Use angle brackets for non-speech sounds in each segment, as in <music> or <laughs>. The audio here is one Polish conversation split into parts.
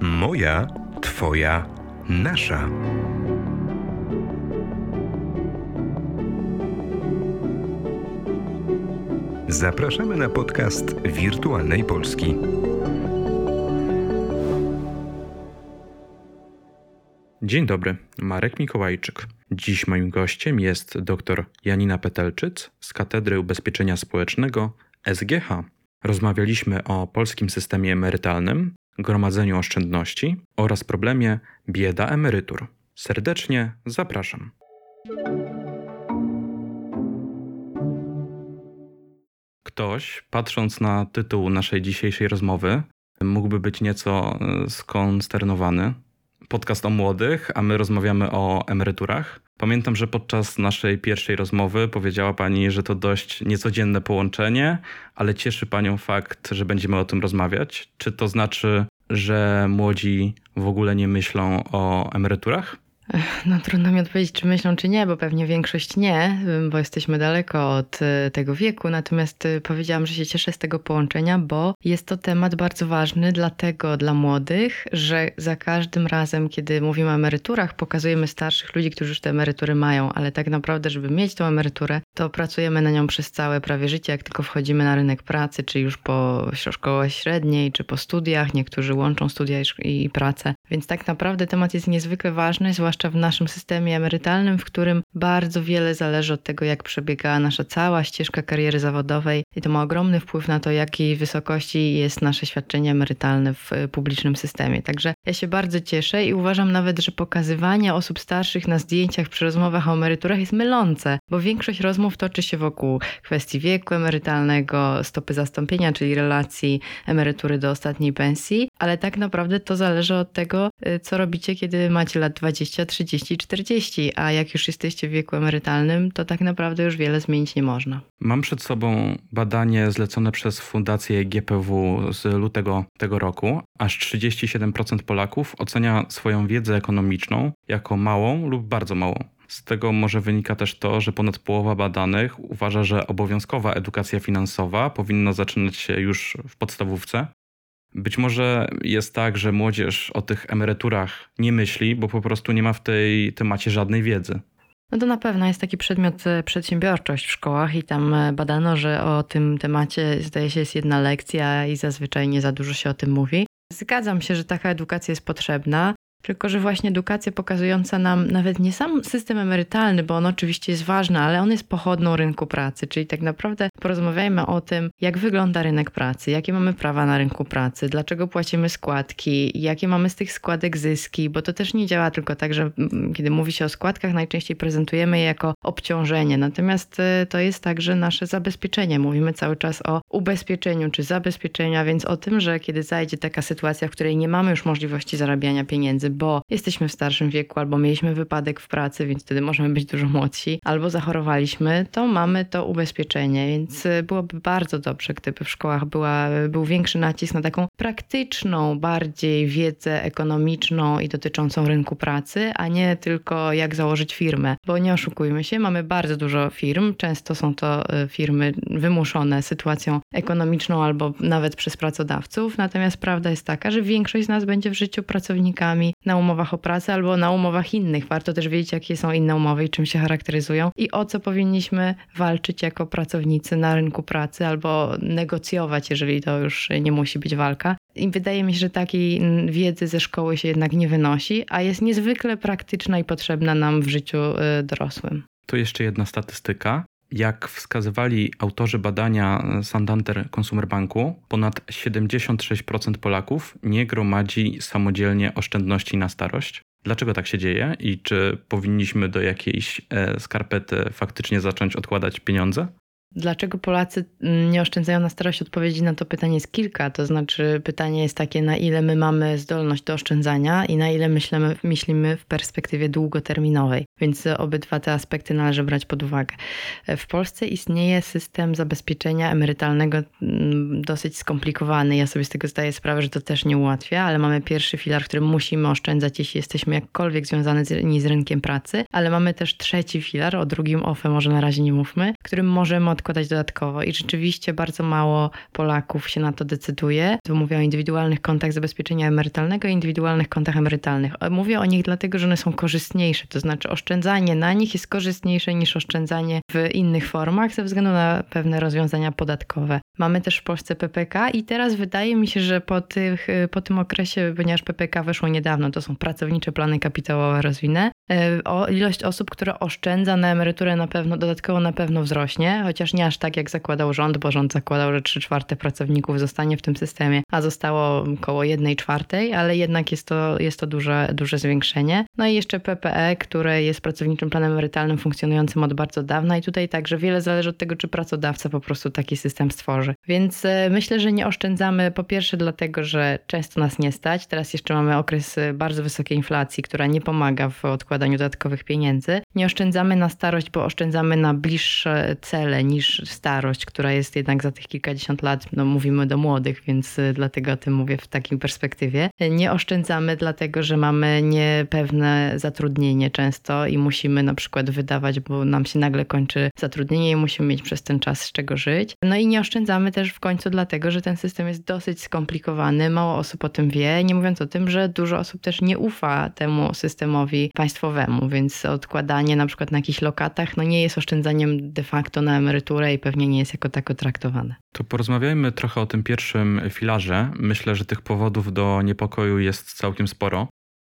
Moja, Twoja, nasza. Zapraszamy na podcast Wirtualnej Polski. Dzień dobry, Marek Mikołajczyk. Dziś moim gościem jest dr Janina Petelczyc z Katedry Ubezpieczenia Społecznego SGH. Rozmawialiśmy o polskim systemie emerytalnym, gromadzeniu oszczędności oraz problemie bieda emerytur. Serdecznie zapraszam. Ktoś, patrząc na tytuł naszej dzisiejszej rozmowy, mógłby być nieco e, skonsternowany. Podcast o młodych, a my rozmawiamy o emeryturach. Pamiętam, że podczas naszej pierwszej rozmowy powiedziała Pani, że to dość niecodzienne połączenie, ale cieszy Panią fakt, że będziemy o tym rozmawiać. Czy to znaczy, że młodzi w ogóle nie myślą o emeryturach? No trudno mi odpowiedzieć, czy myślą, czy nie, bo pewnie większość nie, bo jesteśmy daleko od e, tego wieku. Natomiast e, powiedziałam, że się cieszę z tego połączenia, bo jest to temat bardzo ważny dlatego dla młodych, że za każdym razem, kiedy mówimy o emeryturach, pokazujemy starszych ludzi, którzy już te emerytury mają, ale tak naprawdę, żeby mieć tą emeryturę, to pracujemy na nią przez całe prawie życie, jak tylko wchodzimy na rynek pracy, czy już po szkole średniej, czy po studiach. Niektórzy łączą studia i pracę. Więc tak naprawdę temat jest niezwykle ważny, zwłaszcza w naszym systemie emerytalnym, w którym bardzo wiele zależy od tego, jak przebiega nasza cała ścieżka kariery zawodowej i to ma ogromny wpływ na to, jakiej wysokości jest nasze świadczenie emerytalne w publicznym systemie. Także ja się bardzo cieszę i uważam nawet, że pokazywanie osób starszych na zdjęciach przy rozmowach o emeryturach jest mylące, bo większość rozmów toczy się wokół kwestii wieku emerytalnego, stopy zastąpienia, czyli relacji emerytury do ostatniej pensji, ale tak naprawdę to zależy od tego, y, co robicie, kiedy macie lat 20, 30, 40, a jak już jesteście w wieku emerytalnym, to tak naprawdę już wiele zmienić nie można. Mam przed sobą badanie zlecone przez Fundację GPW z lutego tego roku. Aż 37% Polaków ocenia swoją wiedzę ekonomiczną jako małą lub bardzo małą. Z tego może wynika też to, że ponad połowa badanych uważa, że obowiązkowa edukacja finansowa powinna zaczynać się już w podstawówce, być może jest tak, że młodzież o tych emeryturach nie myśli, bo po prostu nie ma w tej temacie żadnej wiedzy. No to na pewno jest taki przedmiot e, przedsiębiorczość w szkołach i tam e, badano, że o tym temacie zdaje się jest jedna lekcja i zazwyczaj nie za dużo się o tym mówi. Zgadzam się, że taka edukacja jest potrzebna. Tylko, że właśnie edukacja pokazująca nam nawet nie sam system emerytalny, bo on oczywiście jest ważny, ale on jest pochodną rynku pracy, czyli tak naprawdę porozmawiajmy o tym, jak wygląda rynek pracy, jakie mamy prawa na rynku pracy, dlaczego płacimy składki, jakie mamy z tych składek zyski, bo to też nie działa tylko tak, że mm, kiedy mówi się o składkach, najczęściej prezentujemy je jako obciążenie, natomiast y, to jest także nasze zabezpieczenie. Mówimy cały czas o ubezpieczeniu czy zabezpieczeniu, a więc o tym, że kiedy zajdzie taka sytuacja, w której nie mamy już możliwości zarabiania pieniędzy, bo jesteśmy w starszym wieku, albo mieliśmy wypadek w pracy, więc wtedy możemy być dużo młodsi, albo zachorowaliśmy, to mamy to ubezpieczenie, więc y, byłoby bardzo dobrze, gdyby w szkołach była, był większy nacisk na taką praktyczną, bardziej wiedzę ekonomiczną i dotyczącą rynku pracy, a nie tylko jak założyć firmę, bo nie oszukujmy się, mamy bardzo dużo firm, często są to y, firmy wymuszone sytuacją ekonomiczną albo nawet przez pracodawców, natomiast prawda jest taka, że większość z nas będzie w życiu pracownikami na umowach o pracę albo na umowach innych. Warto też wiedzieć, jakie są inne umowy i czym się charakteryzują i o co powinniśmy walczyć jako pracownicy na rynku pracy albo negocjować, jeżeli to już nie musi być walka. I wydaje mi się, że takiej wiedzy ze szkoły się jednak nie wynosi, a jest niezwykle praktyczna i potrzebna nam w życiu y, dorosłym. To jeszcze jedna statystyka. Jak wskazywali autorzy badania Santander Consumer Banku, ponad 76% Polaków nie gromadzi samodzielnie oszczędności na starość. Dlaczego tak się dzieje i czy powinniśmy do jakiejś e, skarpety faktycznie zacząć odkładać pieniądze? Dlaczego Polacy mm, nie oszczędzają na starość? Odpowiedzi na to pytanie jest kilka. To znaczy, pytanie jest takie, na ile my mamy zdolność do oszczędzania i na ile myślimy, myślimy w perspektywie długoterminowej. Więc obydwa te aspekty należy brać pod uwagę. W Polsce istnieje system zabezpieczenia emerytalnego mm, dosyć skomplikowany. Ja sobie z tego zdaję sprawę, że to też nie ułatwia, ale mamy pierwszy filar, w którym musimy oszczędzać, jeśli jesteśmy jakkolwiek związani z, rynkiem pracy, ale mamy też trzeci filar, o drugim OFE może na razie nie mówmy, którym możemy odkładać odkładać dodatkowo i rzeczywiście bardzo mało Polaków się na to decyduje. Tu mówię o indywidualnych kontach zabezpieczenia emerytalnego i indywidualnych kontach emerytalnych. Mówię o nich dlatego, że one są korzystniejsze, to znaczy oszczędzanie na nich jest korzystniejsze niż oszczędzanie w innych formach ze względu na pewne rozwiązania podatkowe. Mamy też w Polsce PPK i teraz wydaje mi się, że po, tych, po tym okresie, ponieważ PPK weszło niedawno, to są pracownicze plany kapitałowe rozwinę, o ilość osób, które oszczędza na emeryturę na pewno, dodatkowo na pewno wzrośnie, chociaż nie aż tak jak zakładał rząd, bo rząd zakładał, że 3 czwarte pracowników zostanie w tym systemie, a zostało około 1 czwartej, ale jednak jest to, jest to duże, duże zwiększenie. No i jeszcze PPE, które jest pracowniczym planem emerytalnym funkcjonującym od bardzo dawna i tutaj także wiele zależy od tego, czy pracodawca po prostu taki system stworzy. Więc e, myślę, że nie oszczędzamy po pierwsze dlatego, że często nas nie stać. Teraz jeszcze mamy okres e, bardzo wysokiej inflacji, która nie pomaga w odkładaniu dodatkowych pieniędzy. Nie oszczędzamy na starość, bo oszczędzamy na bliższe cele niż starość, która jest jednak za tych kilkadziesiąt lat, no mówimy do młodych, więc e, dlatego o tym mówię w takiej perspektywie. Nie oszczędzamy dlatego, że mamy niepewne zatrudnienie często i musimy na przykład wydawać, bo nam się nagle kończy zatrudnienie i musimy mieć przez ten czas z czego żyć. No i nie oszczędzamy też w końcu dlatego, że ten system jest dosyć skomplikowany, mało osób o tym wie, nie mówiąc o tym, że dużo osób też nie ufa temu systemowi państwowemu, więc odkładanie na przykład na jakichś lokatach no nie jest oszczędzaniem de facto na emeryturę i pewnie nie jest jako tako traktowane. To porozmawiajmy trochę o tym pierwszym filarze. Myślę, że tych powodów do niepokoju jest całkiem sporo.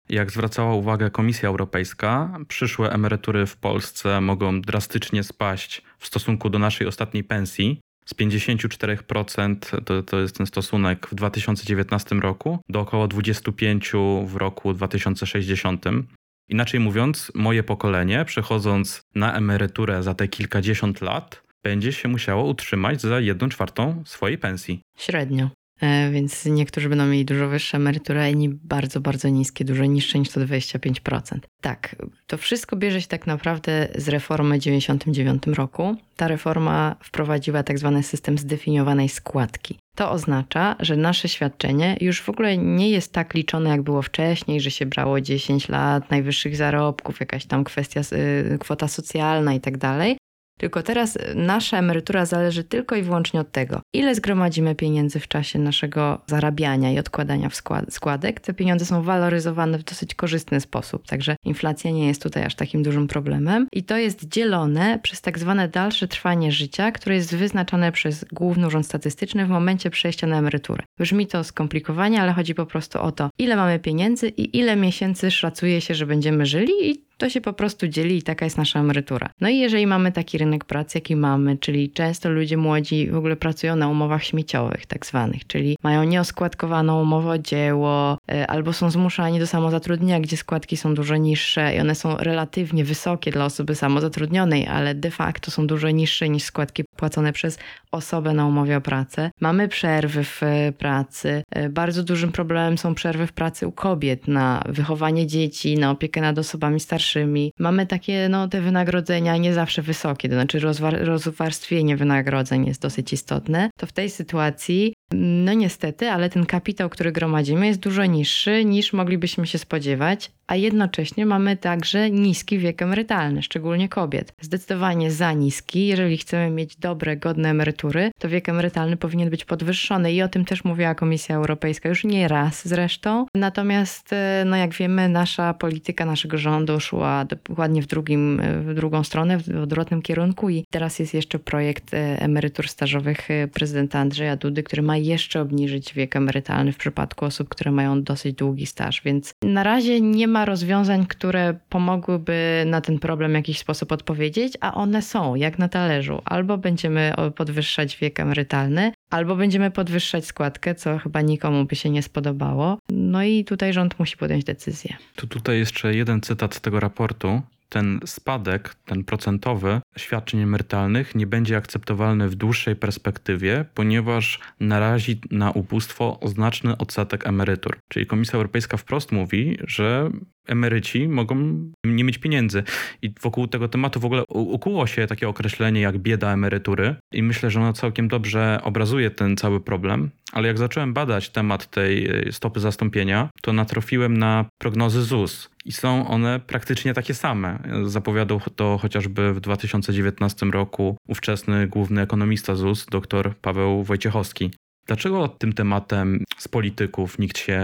Jak zwracała uwagę Komisja Europejska, przyszłe emerytury w Polsce mogą drastycznie spaść w stosunku do naszej ostatniej pensji. Z 54% to, to jest ten stosunek w 2019 roku do około 25% w roku 2060. Inaczej mówiąc, moje pokolenie, przechodząc na emeryturę za te kilkadziesiąt lat, będzie się musiało utrzymać za jedną czwartą swojej pensji. Średnio. E, więc niektórzy będą mieli dużo wyższe emerytury, a inni bardzo, bardzo niskie, dużo niższe niż to 25%. Tak, to wszystko bierze się tak naprawdę z reformy w 1999 roku. Ta reforma wprowadziła tak zwany system zdefiniowanej składki. To oznacza, że nasze świadczenie już w ogóle nie jest tak liczone, jak było wcześniej, że się brało 10 lat najwyższych zarobków, jakaś tam kwestia, y, kwota socjalna i tak dalej, tylko teraz nasza emerytura zależy tylko i wyłącznie od tego, ile zgromadzimy pieniędzy w czasie naszego zarabiania i odkładania w składek. Te pieniądze są waloryzowane w dosyć korzystny sposób, także inflacja nie jest tutaj aż takim dużym problemem. I to jest dzielone przez tak zwane dalsze trwanie życia, które jest wyznaczone przez Główny Urząd Statystyczny w momencie przejścia na emeryturę. Brzmi to skomplikowanie, ale chodzi po prostu o to, ile mamy pieniędzy i ile miesięcy szacuje się, że będziemy żyli i to się po prostu dzieli i taka jest nasza emerytura. No i jeżeli mamy taki rynek pracy, jaki mamy, czyli często ludzie młodzi w ogóle pracują na umowach śmieciowych, tak zwanych, czyli mają nieoskładkowaną umowę o dzieło, e, albo są zmuszani do samozatrudnienia, gdzie składki są dużo niższe i one są relatywnie wysokie dla osoby samozatrudnionej, ale de facto są dużo niższe niż składki płacone przez osobę na umowie o pracę. Mamy przerwy w e, pracy. E, bardzo dużym problemem są przerwy w pracy u kobiet na wychowanie dzieci, na opiekę nad osobami starszymi. Mamy takie, no, te wynagrodzenia nie zawsze wysokie, to znaczy rozwar- rozwarstwienie wynagrodzeń jest dosyć istotne. To w tej sytuacji no niestety, ale ten kapitał, który gromadzimy, jest dużo niższy niż moglibyśmy się spodziewać, a jednocześnie mamy także niski wiek emerytalny, szczególnie kobiet. Zdecydowanie za niski. Jeżeli chcemy mieć dobre, godne emerytury, to wiek emerytalny powinien być podwyższony i o tym też mówiła Komisja Europejska już nie raz zresztą. Natomiast, e, no jak wiemy, nasza polityka naszego rządu szła dokładnie w, drugim, e, w drugą stronę, w odwrotnym kierunku i teraz jest jeszcze projekt e, emerytur stażowych prezydenta Andrzeja Dudy, który ma jeszcze obniżyć wiek emerytalny w przypadku osób, które mają dosyć długi staż. Więc na razie nie ma rozwiązań, które pomogłyby na ten problem w jakiś sposób odpowiedzieć, a one są jak na talerzu. Albo będziemy podwyższać wiek emerytalny, albo będziemy podwyższać składkę, co chyba nikomu by się nie spodobało. No i tutaj rząd musi podjąć decyzję. Tu tutaj jeszcze jeden cytat z tego raportu ten spadek, ten procentowy świadczeń emerytalnych nie będzie akceptowalny w dłuższej perspektywie, ponieważ narazi na ubóstwo znaczny odsetek emerytur. Czyli Komisja Europejska wprost mówi, że emeryci mogą nie mieć pieniędzy. I wokół tego tematu w ogóle ukuło się takie określenie jak bieda emerytury i myślę, że ono całkiem dobrze obrazuje ten cały problem. Ale jak zacząłem badać temat tej e, stopy zastąpienia, to natrafiłem na prognozy ZUS. I są one praktycznie takie same. Zapowiadał to chociażby w 2019 roku ówczesny główny ekonomista ZUS, dr Paweł Wojciechowski. Dlaczego tym tematem z polityków nikt się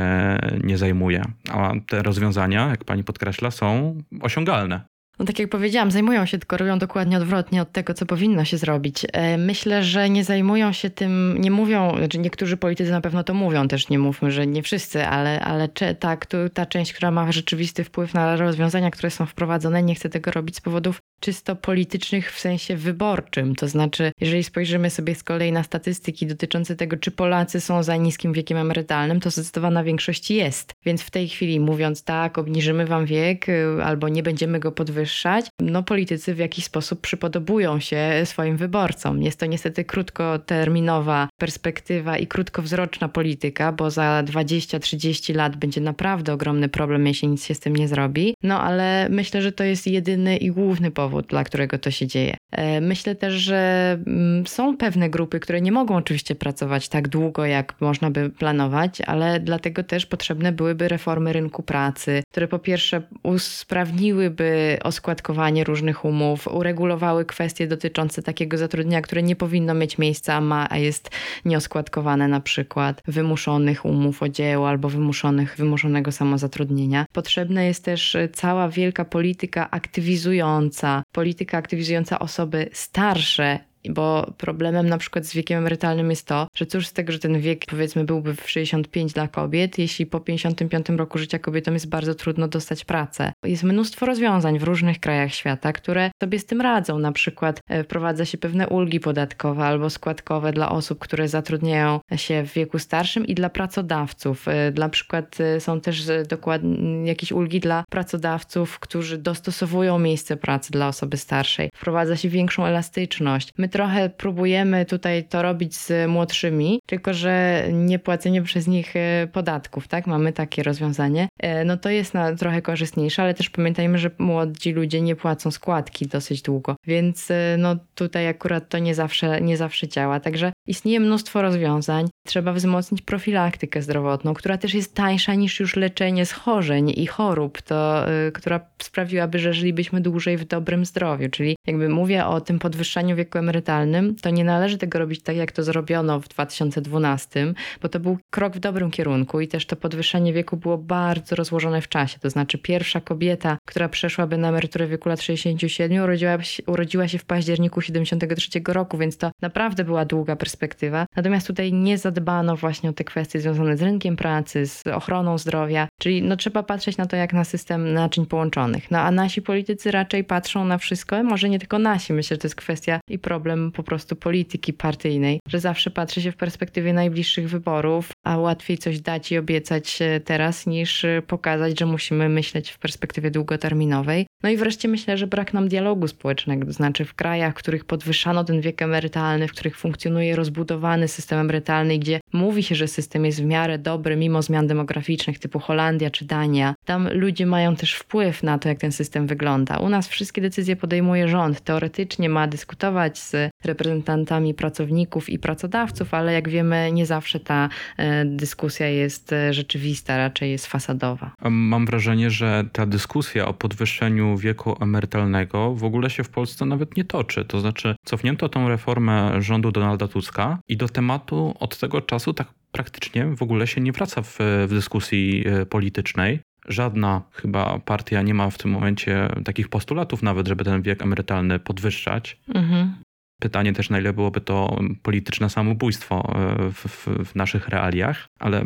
nie zajmuje? A te rozwiązania, jak pani podkreśla, są osiągalne. No tak jak powiedziałam, zajmują się, tylko robią dokładnie odwrotnie od tego, co powinno się zrobić. E, myślę, że nie zajmują się tym, nie mówią, znaczy niektórzy politycy na pewno to mówią, też nie mówmy, że nie wszyscy, ale, ale ta, ta część, która ma rzeczywisty wpływ na rozwiązania, które są wprowadzone, nie chce tego robić z powodów czysto politycznych w sensie wyborczym. To znaczy, jeżeli spojrzymy sobie z kolei na statystyki dotyczące tego, czy Polacy są za niskim wiekiem emerytalnym, to zdecydowana większość jest. Więc w tej chwili mówiąc tak, obniżymy wam wiek y, albo nie będziemy go podwyższać, no politycy w jakiś sposób przypodobują się swoim wyborcom. Jest to niestety krótkoterminowa perspektywa i krótkowzroczna polityka, bo za 20-30 lat będzie naprawdę ogromny problem, jeśli nic się z tym nie zrobi. No ale myślę, że to jest jedyny i główny powód, powód, dla którego to się dzieje. E, myślę też, że mm, są pewne grupy, które nie mogą oczywiście pracować tak długo, jak można by planować, ale dlatego też potrzebne byłyby reformy rynku pracy, które po pierwsze usprawniłyby oskładkowanie różnych umów, uregulowały kwestie dotyczące takiego zatrudnienia, które nie powinno mieć miejsca, ma, a jest nieoskładkowane na przykład, wymuszonych umów o dzieło albo wymuszonych, wymuszonego samozatrudnienia. Potrzebna jest też cała wielka polityka aktywizująca, polityka aktywizująca osoby starsze bo problemem na przykład z wiekiem emerytalnym jest to, że cóż z tego, że ten wiek powiedzmy byłby w 65 dla kobiet, jeśli po 55 roku życia kobietom jest bardzo trudno dostać pracę. Jest mnóstwo rozwiązań w różnych krajach świata, które sobie z tym radzą. Na przykład e, wprowadza się pewne ulgi podatkowe albo składkowe dla osób, które zatrudniają się w wieku starszym i dla pracodawców. E, dla przykład e, są też dokładnie jakieś ulgi dla pracodawców, którzy dostosowują miejsce pracy dla osoby starszej. Wprowadza się większą elastyczność. My trochę próbujemy tutaj to robić z młodszymi, tylko że nie płacenie przez nich e, podatków, tak? Mamy takie rozwiązanie. E, no to jest na, trochę korzystniejsze, ale też pamiętajmy, że młodzi ludzie nie płacą składki dosyć długo, więc e, no tutaj akurat to nie zawsze, nie zawsze działa. Także istnieje mnóstwo rozwiązań. Trzeba wzmocnić profilaktykę zdrowotną, która też jest tańsza niż już leczenie schorzeń i chorób, to, która sprawiłaby, że żylibyśmy dłużej w dobrym zdrowiu. Czyli jakby mówię o tym podwyższaniu wieku emerytalnego, emerytalnym, to nie należy tego robić tak, jak to zrobiono w 2012, bo to był krok w dobrym kierunku i też to podwyższenie wieku było bardzo rozłożone w czasie. To znaczy, pierwsza kobieta, która przeszłaby na emeryturę w wieku lat 67, urodziła się, urodziła się w październiku 73 roku, więc to naprawdę była długa perspektywa. Natomiast tutaj nie zadbano właśnie o te kwestie związane z rynkiem pracy, z ochroną zdrowia, czyli no, trzeba patrzeć na to jak na system naczyń połączonych. No a nasi politycy raczej patrzą na wszystko, może nie tylko nasi, myślę, że to jest kwestia i problem problem po prostu polityki partyjnej, że zawsze patrzy się w perspektywie najbliższych wyborów, a łatwiej coś dać i obiecać teraz niż pokazać, że musimy myśleć w perspektywie długoterminowej. No i wreszcie myślę, że brak nam dialogu społecznego, to znaczy w krajach, w których podwyższano ten wiek emerytalny, w których funkcjonuje rozbudowany system emerytalny, gdzie mówi się, że system jest w miarę dobry mimo zmian demograficznych typu Holandia czy Dania, tam ludzie mają też wpływ na to, jak ten system wygląda. U nas wszystkie decyzje podejmuje rząd. Teoretycznie ma dyskutować z reprezentantami pracowników i pracodawców, ale jak wiemy, nie zawsze ta e, dyskusja jest e, rzeczywista, raczej jest fasadowa. Mam wrażenie, że ta dyskusja o podwyższeniu wieku emerytalnego w ogóle się w Polsce nawet nie toczy. To znaczy, cofnięto tą reformę rządu Donalda Tuska i do tematu od tego czasu tak praktycznie w ogóle się nie wraca w, w dyskusji e, politycznej. Żadna chyba partia nie ma w tym momencie takich postulatów nawet, żeby ten wiek emerytalny podwyższać. Mhm. Pytanie też, na ile byłoby to polityczne samobójstwo e, w, w, w, naszych realiach, ale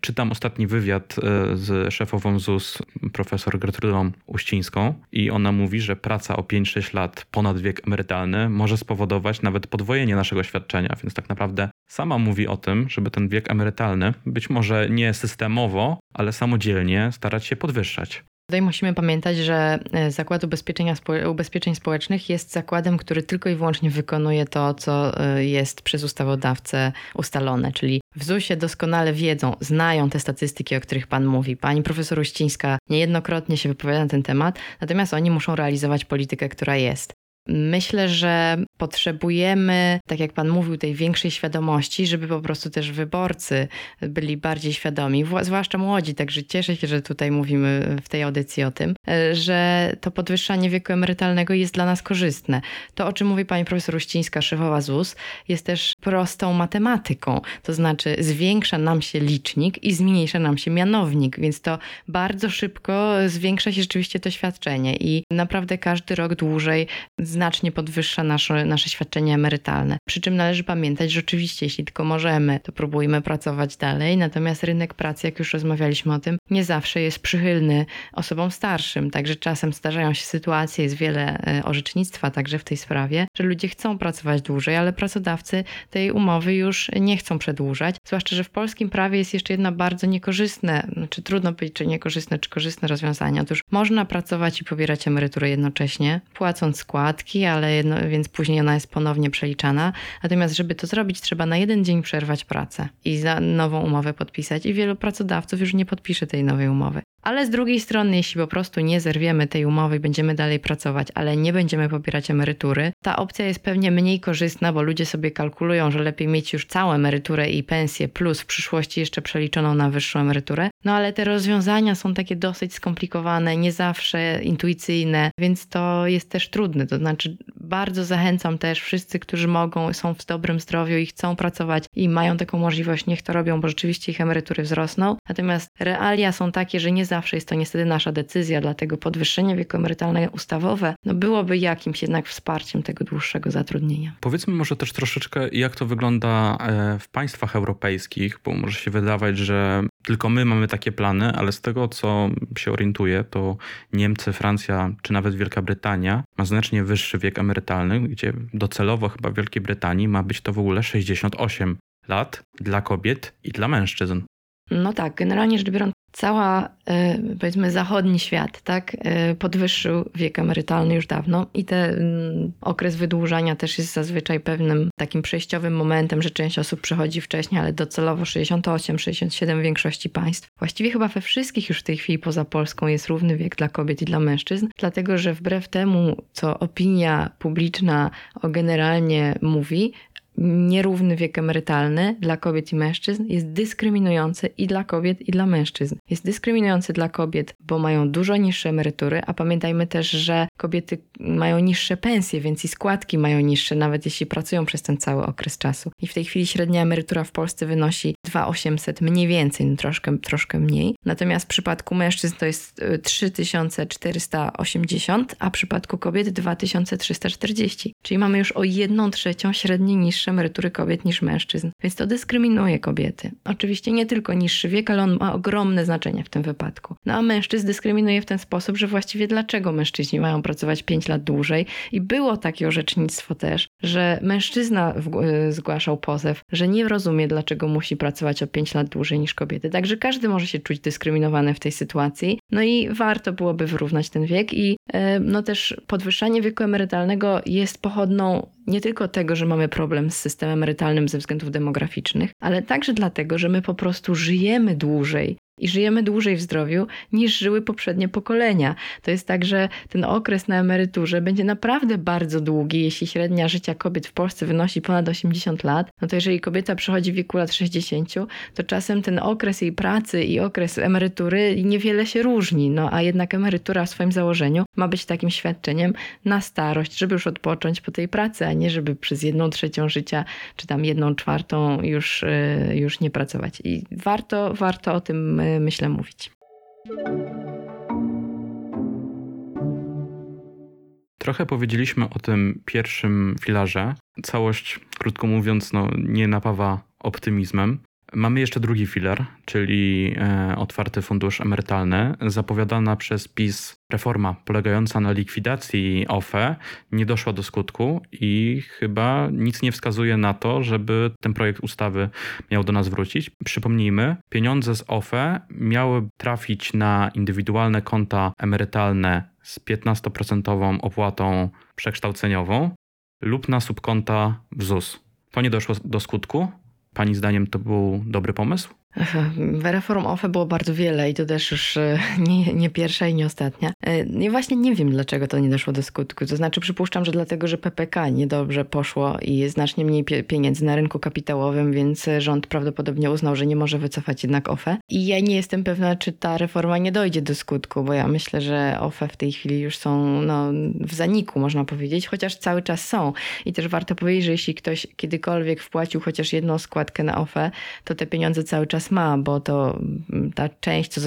czytam ostatni wywiad e, z szefową ZUS, profesor Gertrudą Uścińską, i ona mówi, że praca o 5-6 lat ponad wiek emerytalny może spowodować nawet podwojenie naszego świadczenia, więc tak naprawdę sama mówi o tym, żeby ten wiek emerytalny być może nie systemowo, ale samodzielnie starać się podwyższać. Tutaj musimy pamiętać, że e, Zakład Ubezpieczenia Ubezpieczeń Społecznych jest zakładem, który tylko i wyłącznie wykonuje to, co e, jest przez ustawodawcę ustalone. Czyli w ZUS-ie doskonale wiedzą, znają te statystyki, o których Pan mówi. Pani profesor Uścińska niejednokrotnie się wypowiada na ten temat, natomiast oni muszą realizować politykę, która jest. Myślę, że potrzebujemy, tak jak Pan mówił, tej większej świadomości, żeby po prostu też wyborcy byli bardziej świadomi, zwłaszcza młodzi. Także cieszę się, że tutaj mówimy w tej audycji o tym, e, że to podwyższanie wieku emerytalnego jest dla nas korzystne. To, o czym mówi pani profesor Uścińska, szefowa ZUS, jest też prostą matematyką. To znaczy zwiększa nam się licznik i zmniejsza nam się mianownik, więc to bardzo szybko zwiększa się rzeczywiście to świadczenie i naprawdę każdy rok dłużej znacznie podwyższa nasze, nasze świadczenia emerytalne. Przy czym należy pamiętać, że oczywiście, jeśli tylko możemy, to próbujmy pracować dalej, natomiast rynek pracy, jak już rozmawialiśmy o tym, nie zawsze jest przychylny osobom starszym, także czasem zdarzają się sytuacje, jest wiele e, orzecznictwa także w tej sprawie, że ludzie chcą pracować dłużej, ale pracodawcy tej umowy już nie chcą przedłużać, zwłaszcza, że w polskim prawie jest jeszcze jedno bardzo niekorzystne, znaczy trudno powiedzieć, czy niekorzystne, czy korzystne rozwiązanie. Otóż można pracować i pobierać emeryturę jednocześnie, płacąc składki, ale jedno, więc później ona jest ponownie przeliczana. Natomiast, żeby to zrobić, trzeba na jeden dzień przerwać pracę i za nową umowę podpisać. I wielu pracodawców już nie podpisze tej nowej umowy. Ale z drugiej strony, jeśli po prostu nie zerwiemy tej umowy i będziemy dalej pracować, ale nie będziemy pobierać emerytury, ta opcja jest pewnie mniej korzystna, bo ludzie sobie kalkulują, że lepiej mieć już całą emeryturę i pensję, plus w przyszłości jeszcze przeliczoną na wyższą emeryturę. No ale te rozwiązania są takie dosyć skomplikowane, nie zawsze intuicyjne, więc to jest też trudne. To znaczy, bardzo zachęcam też wszyscy, którzy mogą, są w dobrym zdrowiu i chcą pracować i mają taką możliwość, niech to robią, bo rzeczywiście ich emerytury wzrosną. Natomiast realia są takie, że nie zawsze jest to niestety nasza decyzja, dlatego podwyższenie wieku emerytalnego ustawowe no byłoby jakimś jednak wsparciem tego dłuższego zatrudnienia. Powiedzmy może też troszeczkę, jak to wygląda e, w państwach europejskich, bo może się wydawać, że tylko my mamy takie plany, ale z tego co się orientuję, to Niemcy, Francja czy nawet Wielka Brytania ma znacznie wyższy wiek emerytalny, gdzie docelowo chyba w Wielkiej Brytanii ma być to w ogóle 68 lat dla kobiet i dla mężczyzn. No tak, generalnie rzecz biorąc, cała, e, powiedzmy, zachodni świat, tak, e, podwyższył wiek emerytalny już dawno i ten mm, okres wydłużania też jest zazwyczaj pewnym takim przejściowym momentem, że część osób przechodzi wcześniej, ale docelowo 68, 67 w większości państw. Właściwie chyba we wszystkich już w tej chwili poza Polską jest równy wiek dla kobiet i dla mężczyzn, dlatego że wbrew temu, co opinia publiczna generalnie mówi, nierówny wiek emerytalny dla kobiet i mężczyzn jest dyskryminujący i dla kobiet, i dla mężczyzn. Jest dyskryminujący dla kobiet, bo mają dużo niższe emerytury, a pamiętajmy też, że kobiety mają niższe pensje, więc i składki mają niższe, nawet jeśli pracują przez ten cały okres czasu. I w tej chwili średnia emerytura w Polsce wynosi 2800 mniej więcej, no troszkę, troszkę mniej. Natomiast w przypadku mężczyzn to jest 3480, a w przypadku kobiet 2340. Czyli mamy już o jedną trzecią średniej niższe emerytury kobiet niż mężczyzn. Więc to dyskryminuje kobiety. Oczywiście nie tylko niższy wiek, ale on ma ogromne znaczenie w tym wypadku. No a mężczyzn dyskryminuje w ten sposób, że właściwie dlaczego mężczyźni mają pracować 5 lat dłużej? I było takie orzecznictwo też, że mężczyzna y, zgłaszał pozew, że nie rozumie, dlaczego musi pracować o 5 lat dłużej niż kobiety. Także każdy może się czuć dyskryminowany w tej sytuacji. No i warto byłoby wyrównać ten wiek i y, no też podwyższanie wieku emerytalnego jest pochodną nie tylko tego, że mamy problem z systemem emerytalnym ze względów demograficznych, ale także dlatego, że my po prostu żyjemy dłużej i żyjemy dłużej w zdrowiu niż żyły poprzednie pokolenia. To jest tak, że ten okres na emeryturze będzie naprawdę bardzo długi. Jeśli średnia życia kobiet w Polsce wynosi ponad 80 lat, no to jeżeli kobieta przechodzi w wieku lat 60, to czasem ten okres jej pracy i okres emerytury niewiele się różni. No a jednak emerytura w swoim założeniu ma być takim świadczeniem na starość, żeby już odpocząć po tej pracy, a nie żeby przez jedną trzecią życia, czy tam jedną czwartą już, y, już nie pracować. I warto, warto o tym y, myślę, mówić. Trochę powiedzieliśmy o tym pierwszym filarze. Całość, krótko mówiąc, no, nie napawa optymizmem. Mamy jeszcze drugi filar, czyli e, otwarty fundusz emerytalny. Zapowiadana przez PiS reforma polegająca na likwidacji OFE nie doszła do skutku i chyba nic nie wskazuje na to, żeby ten projekt ustawy miał do nas wrócić. Przypomnijmy, pieniądze z OFE miały trafić na indywidualne konta emerytalne z 15% opłatą przekształceniową lub na subkonta w ZUS. To nie doszło do skutku. Pani zdaniem to był dobry pomysł? Reform OFE było bardzo wiele i to też już e, <laughs> nie, nie pierwsza i nie ostatnia. Ja właśnie nie wiem, dlaczego to nie doszło do skutku. To znaczy, przypuszczam, że dlatego, że PPK niedobrze poszło i jest znacznie mniej pieniędzy na rynku kapitałowym, więc rząd prawdopodobnie uznał, że nie może wycofać jednak OFE. I ja nie jestem pewna, czy ta reforma nie dojdzie do skutku, bo ja myślę, że OFE w tej chwili już są no, w zaniku, można powiedzieć, chociaż cały czas są. I też warto powiedzieć, że jeśli ktoś kiedykolwiek wpłacił chociaż jedną składkę na OFE, to te pieniądze cały czas ma, bo to mm, ta część co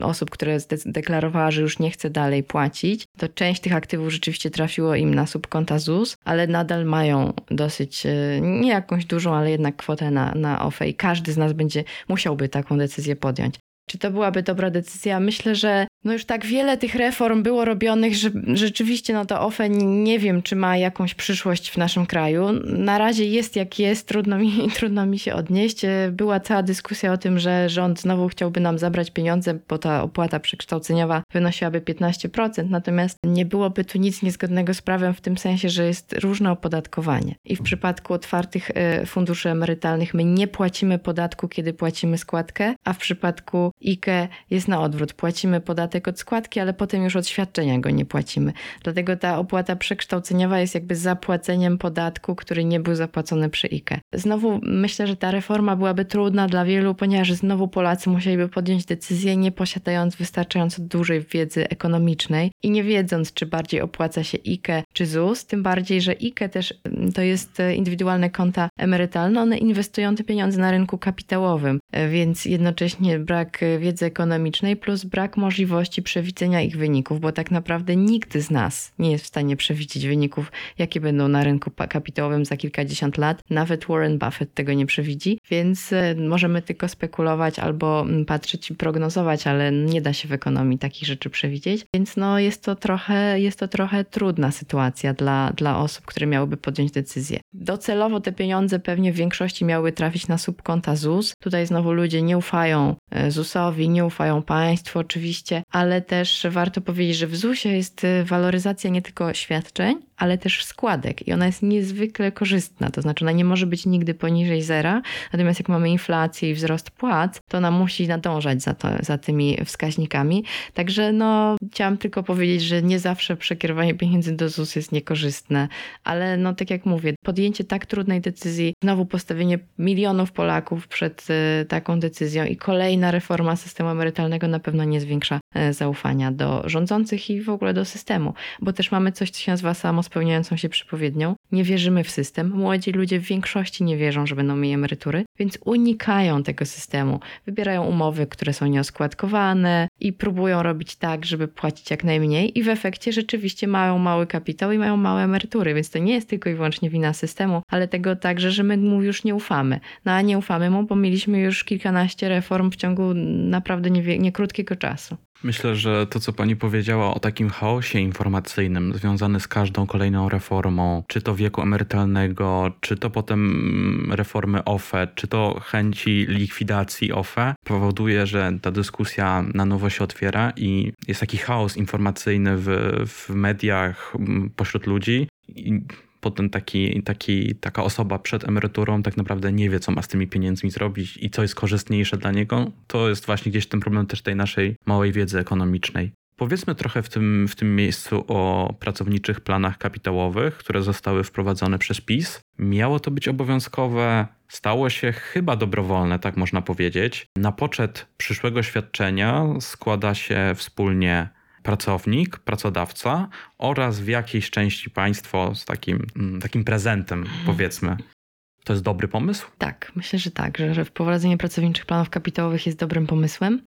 osób, które deklarowała, że już nie chce dalej płacić, to część tych aktywów rzeczywiście trafiło im na subkonta ZUS, ale nadal mają dosyć, e, nie jakąś dużą, ale jednak kwotę na, na OFE i każdy z nas będzie musiałby taką decyzję podjąć. Czy to byłaby dobra decyzja? Myślę, że no już tak wiele tych reform było robionych, że rzeczywiście no to OFE nie wiem, czy ma jakąś przyszłość w naszym kraju. Na razie jest jak jest, trudno mi, <laughs> trudno mi się odnieść. Była cała dyskusja o tym, że rząd znowu chciałby nam zabrać pieniądze, bo ta opłata przekształceniowa wynosiłaby 15%, natomiast nie byłoby tu nic niezgodnego z prawem w tym sensie, że jest różne opodatkowanie. I w przypadku otwartych e, funduszy emerytalnych my nie płacimy podatku, kiedy płacimy składkę, a w przypadku IKE jest na odwrót. Płacimy podatek od składki, ale potem już od świadczenia go nie płacimy. Dlatego ta opłata przekształceniowa jest jakby zapłaceniem podatku, który nie był zapłacony przy IKE. Znowu myślę, że ta reforma byłaby trudna dla wielu, ponieważ znowu Polacy musieliby podjąć decyzję, nie posiadając wystarczająco dużej wiedzy ekonomicznej i nie wiedząc, czy bardziej opłaca się IKE czy ZUS, tym bardziej, że IKE też mm, to jest e, indywidualne konta emerytalne, one inwestują te pieniądze na rynku kapitałowym, więc jednocześnie brak wiedzy ekonomicznej plus brak możliwości przewidzenia ich wyników, bo tak naprawdę nikt z nas nie jest w stanie przewidzieć wyników, jakie będą na rynku kapitałowym za kilkadziesiąt lat. Nawet Warren Buffett tego nie przewidzi, więc e, możemy tylko spekulować albo mm, patrzeć i prognozować, ale nie da się w ekonomii takich rzeczy przewidzieć. Więc no jest to trochę, jest to trochę trudna sytuacja dla, dla osób, które miałyby podjąć decyzję. Docelowo te pieniądze pewnie w większości miały trafić na subkonta ZUS. Tutaj znowu ludzie nie ufają e, ZUS-owi, nie ufają państwu oczywiście, ale też warto powiedzieć, że w ZUS-ie jest y, waloryzacja nie tylko świadczeń, ale też składek i ona jest niezwykle korzystna, to znaczy ona nie może być nigdy poniżej zera, natomiast jak mamy inflację i wzrost płac, to ona musi nadążać za, to, za tymi wskaźnikami. Także no, chciałam tylko powiedzieć, że nie zawsze przekierowanie pieniędzy do ZUS jest niekorzystne, ale no tak jak mówię, podjęcie tak trudnej decyzji, znowu postawienie milionów Polaków przed y, taką decyzją i kolejna reforma systemu emerytalnego na pewno nie zwiększa y, zaufania do rządzących i w ogóle do systemu, bo też mamy coś, co się nazywa samo spełniającą się przypowiednią. Nie wierzymy w system. Młodzi ludzie w większości nie wierzą, że będą mieli emerytury, więc unikają tego systemu. Wybierają umowy, które są nieoskładkowane i próbują robić tak, żeby płacić jak najmniej i w efekcie rzeczywiście mają mały kapitał i mają małe emerytury, więc to nie jest tylko i wyłącznie wina systemu, ale tego także, że my mu już nie ufamy. No a nie ufamy mu, bo mieliśmy już kilkanaście reform w ciągu naprawdę niekrótkiego nie czasu. Myślę, że to, co pani powiedziała o takim chaosie informacyjnym związany z każdą kolejną reformą, czy to wieku emerytalnego, czy to potem reformy OFE, czy to chęci likwidacji OFE, powoduje, że ta dyskusja na nowo się otwiera i jest taki chaos informacyjny w, w mediach pośród ludzi. I potem taki, taki, taka osoba przed emeryturą tak naprawdę nie wie, co ma z tymi pieniędzmi zrobić i co jest korzystniejsze dla niego, to jest właśnie gdzieś ten problem też tej naszej małej wiedzy ekonomicznej. Powiedzmy trochę w tym, w tym miejscu o pracowniczych planach kapitałowych, które zostały wprowadzone przez PiS. Miało to być obowiązkowe, stało się chyba dobrowolne, tak można powiedzieć. Na poczet przyszłego świadczenia składa się wspólnie pracownik, pracodawca oraz w jakiejś części państwo z takim, mm, takim prezentem, powiedzmy. To jest dobry pomysł? Tak, myślę, że tak, że, że wprowadzenie pracowniczych planów kapitałowych jest dobrym pomysłem.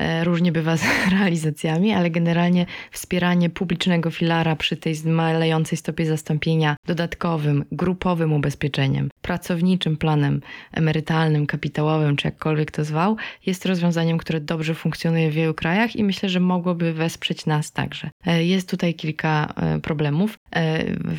E, różnie bywa z <laughs> realizacjami, ale generalnie wspieranie publicznego filara przy tej zmalejącej stopie zastąpienia dodatkowym, grupowym ubezpieczeniem, pracowniczym planem emerytalnym, kapitałowym, czy jakkolwiek to zwał, jest rozwiązaniem, które dobrze funkcjonuje w wielu krajach i myślę, że mogłoby wesprzeć nas także. E, jest tutaj kilka e, problemów.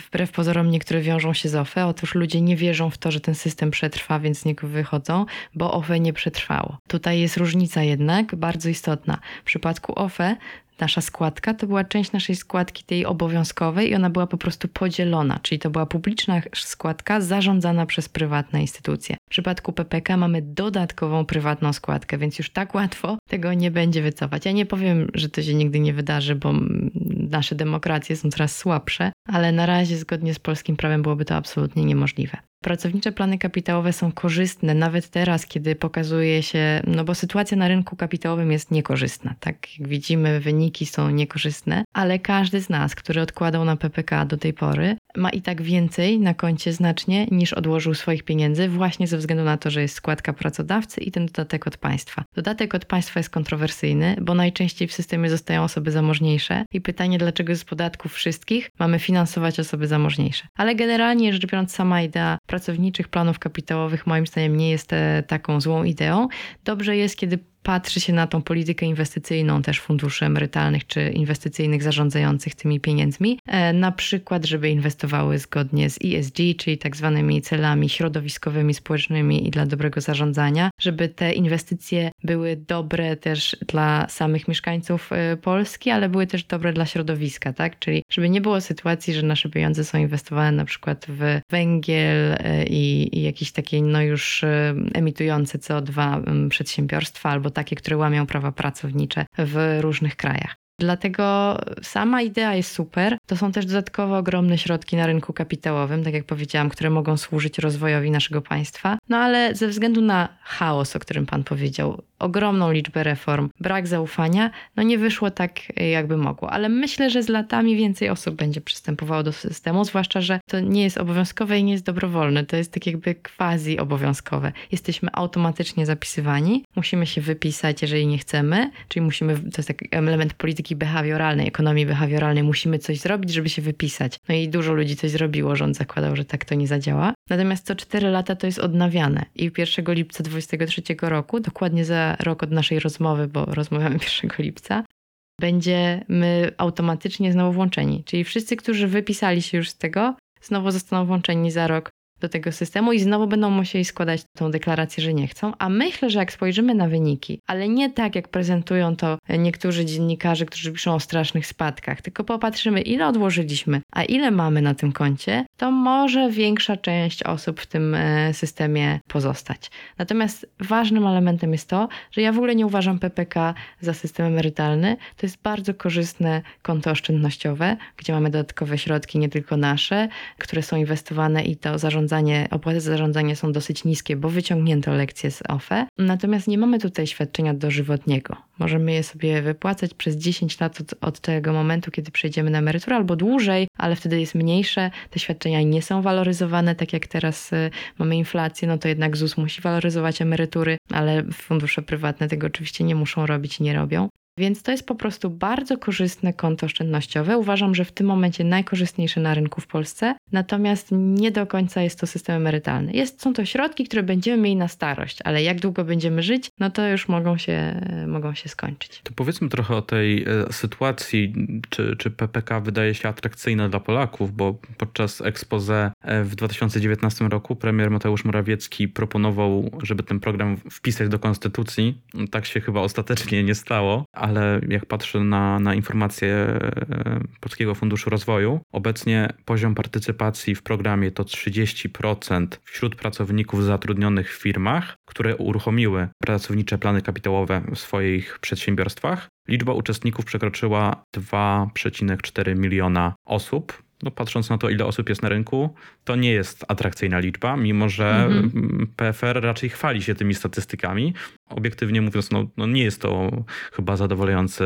Wbrew pozorom niektóre wiążą się z OFE. Otóż ludzie nie wierzą w to, że ten system przetrwa, więc z niego wychodzą, bo OFE nie przetrwało. Tutaj jest różnica jednak, bardzo istotna. W przypadku OFE nasza składka to była część naszej składki tej obowiązkowej i ona była po prostu podzielona, czyli to była publiczna składka zarządzana przez prywatne instytucje. W przypadku PPK mamy dodatkową prywatną składkę, więc już tak łatwo tego nie będzie wycofać. Ja nie powiem, że to się nigdy nie wydarzy, bo nasze demokracje są coraz słabsze, ale na razie zgodnie z polskim prawem byłoby to absolutnie niemożliwe. Pracownicze plany kapitałowe są korzystne nawet teraz, kiedy pokazuje się, no bo sytuacja na rynku kapitałowym jest niekorzystna. Tak jak widzimy, wyniki są niekorzystne, ale każdy z nas, który odkładał na PPK do tej pory, ma i tak więcej na koncie znacznie niż odłożył swoich pieniędzy, właśnie ze względu na to, że jest składka pracodawcy i ten dodatek od państwa. Dodatek od państwa jest kontrowersyjny, bo najczęściej w systemie zostają osoby zamożniejsze i pytanie, dlaczego z podatków wszystkich mamy finansować osoby zamożniejsze. Ale generalnie rzecz biorąc, sama idea pracowniczych planów kapitałowych moim zdaniem nie jest e, taką złą ideą. Dobrze jest, kiedy patrzy się na tą politykę inwestycyjną też funduszy emerytalnych czy inwestycyjnych zarządzających tymi pieniędzmi, e, na przykład, żeby inwestowały zgodnie z ESG, czyli tak zwanymi celami środowiskowymi, społecznymi i dla dobrego zarządzania, żeby te inwestycje były dobre też dla samych mieszkańców e, Polski, ale były też dobre dla środowiska, tak? Czyli żeby nie było sytuacji, że nasze pieniądze są inwestowane na przykład w węgiel e, i, i jakieś takie no już emitujące CO2 przedsiębiorstwa albo takie, które łamią prawa pracownicze w różnych krajach. Dlatego sama idea jest super. To są też dodatkowo ogromne środki na rynku kapitałowym, tak jak powiedziałam, które mogą służyć rozwojowi naszego państwa. No ale ze względu na chaos, o którym pan powiedział, ogromną liczbę reform, brak zaufania, no nie wyszło tak, jakby mogło. Ale myślę, że z latami więcej osób będzie przystępowało do systemu, zwłaszcza, że to nie jest obowiązkowe i nie jest dobrowolne. To jest tak jakby quasi obowiązkowe. Jesteśmy automatycznie zapisywani, musimy się wypisać, jeżeli nie chcemy, czyli musimy, to jest taki element polityki behawioralnej, ekonomii behawioralnej, musimy coś zrobić, żeby się wypisać. No i dużo ludzi coś zrobiło, rząd zakładał, że tak to nie zadziała. Natomiast co 4 lata to jest odnawiane i 1 lipca 2023 roku, dokładnie za rok od naszej rozmowy, bo rozmawiamy <laughs> 1 lipca, będziemy automatycznie znowu włączeni. Czyli wszyscy, którzy wypisali się już z tego, znowu zostaną włączeni za rok do tego systemu i znowu będą musieli składać tą deklarację, że nie chcą. A myślę, że jak spojrzymy na wyniki, ale nie tak jak prezentują to niektórzy dziennikarze, którzy piszą o strasznych spadkach, tylko popatrzymy, ile odłożyliśmy, a ile mamy na tym koncie, to może większa część osób w tym e, systemie pozostać. Natomiast ważnym elementem jest to, że ja w ogóle nie uważam PPK za system emerytalny. To jest bardzo korzystne konto oszczędnościowe, gdzie mamy dodatkowe środki, nie tylko nasze, które są inwestowane i to zarządzane zarządzanie, opłaty za zarządzanie są dosyć niskie, bo wyciągnięto lekcje z OFE. Natomiast nie mamy tutaj świadczenia dożywotniego. Możemy je sobie wypłacać przez 10 lat od, od tego momentu, kiedy przejdziemy na emeryturę, albo dłużej, ale wtedy jest mniejsze. Te świadczenia nie są waloryzowane, tak jak teraz y, mamy inflację, no to jednak ZUS musi waloryzować emerytury, ale fundusze prywatne tego oczywiście nie muszą robić, nie robią. Więc to jest po prostu bardzo korzystne konto oszczędnościowe. Uważam, że w tym momencie najkorzystniejsze na rynku w Polsce, natomiast nie do końca jest to system emerytalny. Jest, są to środki, które będziemy mieli na starość, ale jak długo będziemy żyć, no to już mogą się, mogą się skończyć. To powiedzmy trochę o tej e, sytuacji, czy, czy PPK wydaje się atrakcyjne dla Polaków, bo podczas expose w 2019 roku premier Mateusz Morawiecki proponował, żeby ten program wpisać do konstytucji. Tak się chyba ostatecznie nie stało ale jak patrzę na, na informacje e, Polskiego Funduszu Rozwoju, obecnie poziom partycypacji w programie to 30% wśród pracowników zatrudnionych w firmach, które uruchomiły pracownicze plany kapitałowe w swoich przedsiębiorstwach. Liczba uczestników przekroczyła 2,4 miliona osób no patrząc na to, ile osób jest na rynku, to nie jest atrakcyjna liczba, mimo że mhm. PFR raczej chwali się tymi statystykami. Obiektywnie mówiąc, no, no nie jest to chyba zadowalający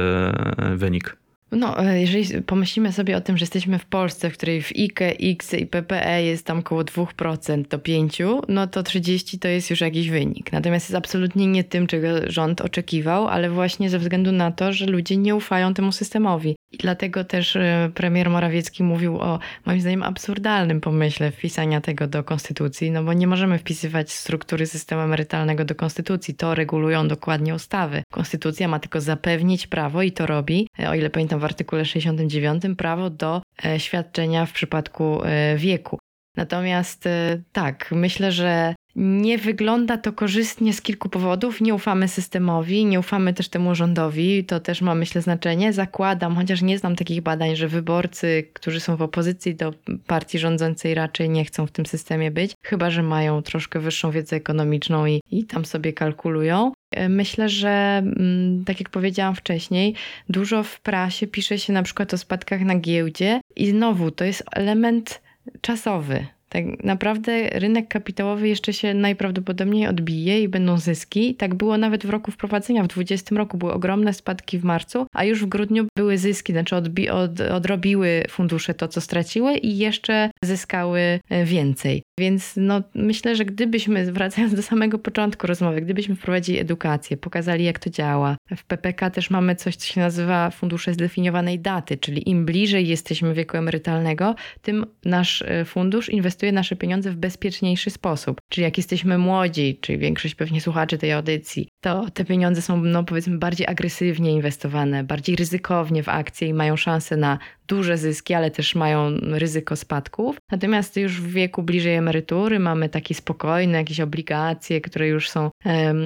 wynik. No, e, jeżeli pomyślimy sobie o tym, że jesteśmy w Polsce, w której w IKE, X i PPE jest tam około 2% do 5%, no to 30 to jest już jakiś wynik. Natomiast jest absolutnie nie tym, czego rząd oczekiwał, ale właśnie ze względu na to, że ludzie nie ufają temu systemowi. I dlatego też e, premier Morawiecki mówił o moim zdaniem absurdalnym pomyśle wpisania tego do konstytucji, no bo nie możemy wpisywać struktury systemu emerytalnego do konstytucji. To regulują dokładnie ustawy. Konstytucja ma tylko zapewnić prawo i to robi, e, o ile pamiętam w artykule 69, prawo do e, świadczenia w przypadku wieku. Natomiast tak, myślę, że Nie wygląda to korzystnie z kilku powodów. Nie ufamy systemowi, nie ufamy też temu rządowi. To też ma, myślę, znaczenie. Zakładam, chociaż nie znam takich badań, że wyborcy, którzy są w opozycji do partii rządzącej, raczej nie chcą w tym systemie być, chyba że mają troszkę wyższą wiedzę ekonomiczną i, i tam sobie kalkulują. Myślę, że mm, tak jak powiedziałam wcześniej, dużo w prasie pisze się na przykład o spadkach na giełdzie i znowu to jest element czasowy. Tak naprawdę rynek kapitałowy jeszcze się najprawdopodobniej odbije i będą zyski. Tak było nawet w roku wprowadzenia. W 2020 roku były ogromne spadki w marcu, a już w grudniu były zyski, znaczy odbi- od, odrobiły fundusze to, co straciły i jeszcze zyskały e, więcej. Więc no, myślę, że gdybyśmy, wracając do samego początku rozmowy, gdybyśmy wprowadzili edukację, pokazali jak to działa. W PPK też mamy coś, co się nazywa fundusze zdefiniowanej daty, czyli im bliżej jesteśmy wieku emerytalnego, tym nasz e, fundusz inwestuje nasze pieniądze w bezpieczniejszy sposób. Czyli jak jesteśmy młodzi, czyli większość pewnie słuchaczy tej audycji, to te pieniądze są, no powiedzmy, bardziej agresywnie inwestowane, bardziej ryzykownie w akcje i mają szansę na duże zyski, ale też mają ryzyko spadków. Natomiast już w wieku bliżej emerytury mamy takie spokojne jakieś obligacje, które już są.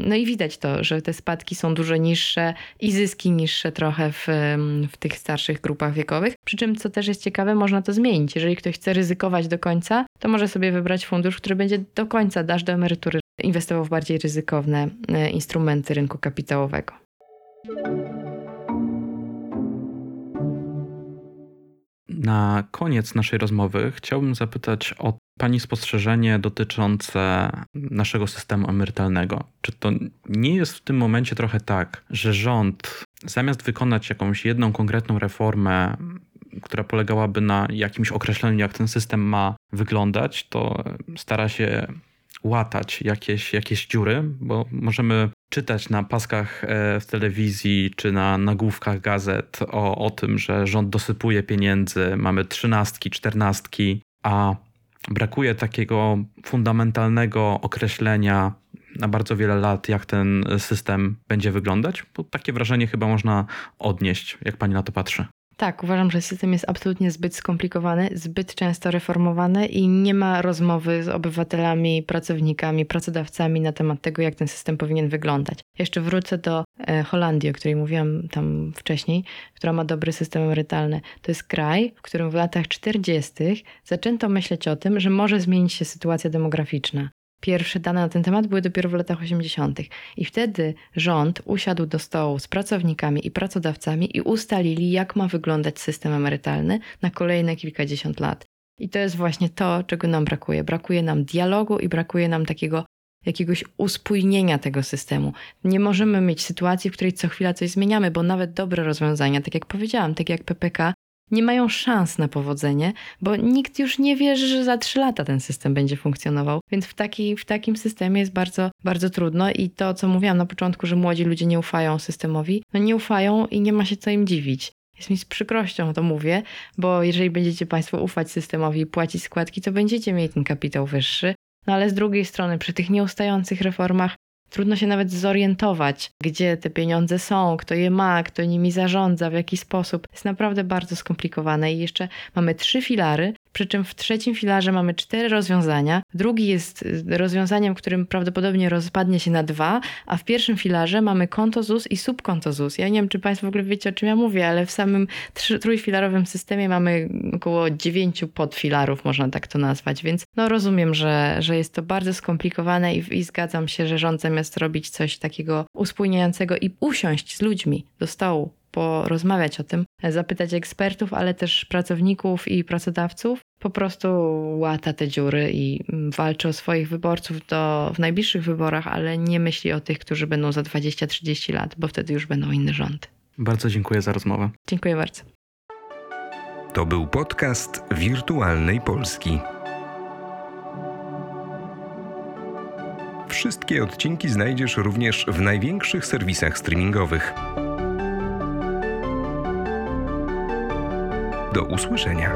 No i widać to, że te spadki są dużo niższe i zyski niższe trochę w, w tych starszych grupach wiekowych. Przy czym, co też jest ciekawe, można to zmienić. Jeżeli ktoś chce ryzykować do końca, to może sobie wybrać fundusz, który będzie do końca, dasz do emerytury, inwestował w bardziej ryzykowne e, instrumenty rynku kapitałowego. Na koniec naszej rozmowy chciałbym zapytać o Pani spostrzeżenie dotyczące naszego systemu emerytalnego. Czy to nie jest w tym momencie trochę tak, że rząd zamiast wykonać jakąś jedną konkretną reformę, która polegałaby na jakimś określeniu, jak ten system ma wyglądać, to stara się łatać jakieś, jakieś dziury, bo możemy czytać na paskach e, w telewizji czy na nagłówkach gazet o, o tym, że rząd dosypuje pieniędzy, mamy trzynastki, czternastki, a brakuje takiego fundamentalnego określenia na bardzo wiele lat, jak ten system będzie wyglądać. Bo takie wrażenie chyba można odnieść, jak pani na to patrzy. Tak, uważam, że system jest absolutnie zbyt skomplikowany, zbyt często reformowany i nie ma rozmowy z obywatelami, pracownikami, pracodawcami na temat tego, jak ten system powinien wyglądać. Jeszcze wrócę do e, Holandii, o której mówiłam tam wcześniej, która ma dobry system emerytalny. To jest kraj, w którym w latach 40. zaczęto myśleć o tym, że może zmienić się sytuacja demograficzna. Pierwsze dane na ten temat były dopiero w latach 80. I wtedy rząd usiadł do stołu z pracownikami i pracodawcami i ustalili, jak ma wyglądać system emerytalny na kolejne kilkadziesiąt lat. I to jest właśnie to, czego nam brakuje. Brakuje nam dialogu i brakuje nam takiego jakiegoś uspójnienia tego systemu. Nie możemy mieć sytuacji, w której co chwila coś zmieniamy, bo nawet dobre rozwiązania, tak jak powiedziałam, tak jak PPK, nie mają szans na powodzenie, bo nikt już nie wierzy, że za trzy lata ten system będzie funkcjonował. Więc w, taki, w takim systemie jest bardzo, bardzo trudno i to, co mówiłam na początku, że młodzi ludzie nie ufają systemowi, no nie ufają i nie ma się co im dziwić. Jest mi z przykrością to mówię, bo jeżeli będziecie Państwo ufać systemowi i płacić składki, to będziecie mieli ten kapitał wyższy. No ale z drugiej strony, przy tych nieustających reformach, Trudno się nawet zorientować, gdzie te pieniądze są, kto je ma, kto nimi zarządza, w jaki sposób. Jest naprawdę bardzo skomplikowane i jeszcze mamy trzy filary, przy czym w trzecim filarze mamy cztery rozwiązania. Drugi jest y, rozwiązaniem, którym prawdopodobnie rozpadnie się na dwa, a w pierwszym filarze mamy konto ZUS i subkonto ZUS. Ja nie wiem, czy Państwo w ogóle wiecie, o czym ja mówię, ale w samym trójfilarowym systemie mamy około dziewięciu podfilarów, można tak to nazwać, więc no rozumiem, że, że jest to bardzo skomplikowane i, i zgadzam się, że rząd zamiast robić coś takiego uspójniającego i usiąść z ludźmi do stołu, porozmawiać o tym, zapytać ekspertów, ale też pracowników i pracodawców. Po prostu łata te dziury i walczy o swoich wyborców do, w najbliższych wyborach, ale nie myśli o tych, którzy będą za 20-30 lat, bo wtedy już będą inne rządy. Bardzo dziękuję za rozmowę. Dziękuję bardzo. To był podcast Wirtualnej Polski. Wszystkie odcinki znajdziesz również w największych serwisach streamingowych. Do usłyszenia.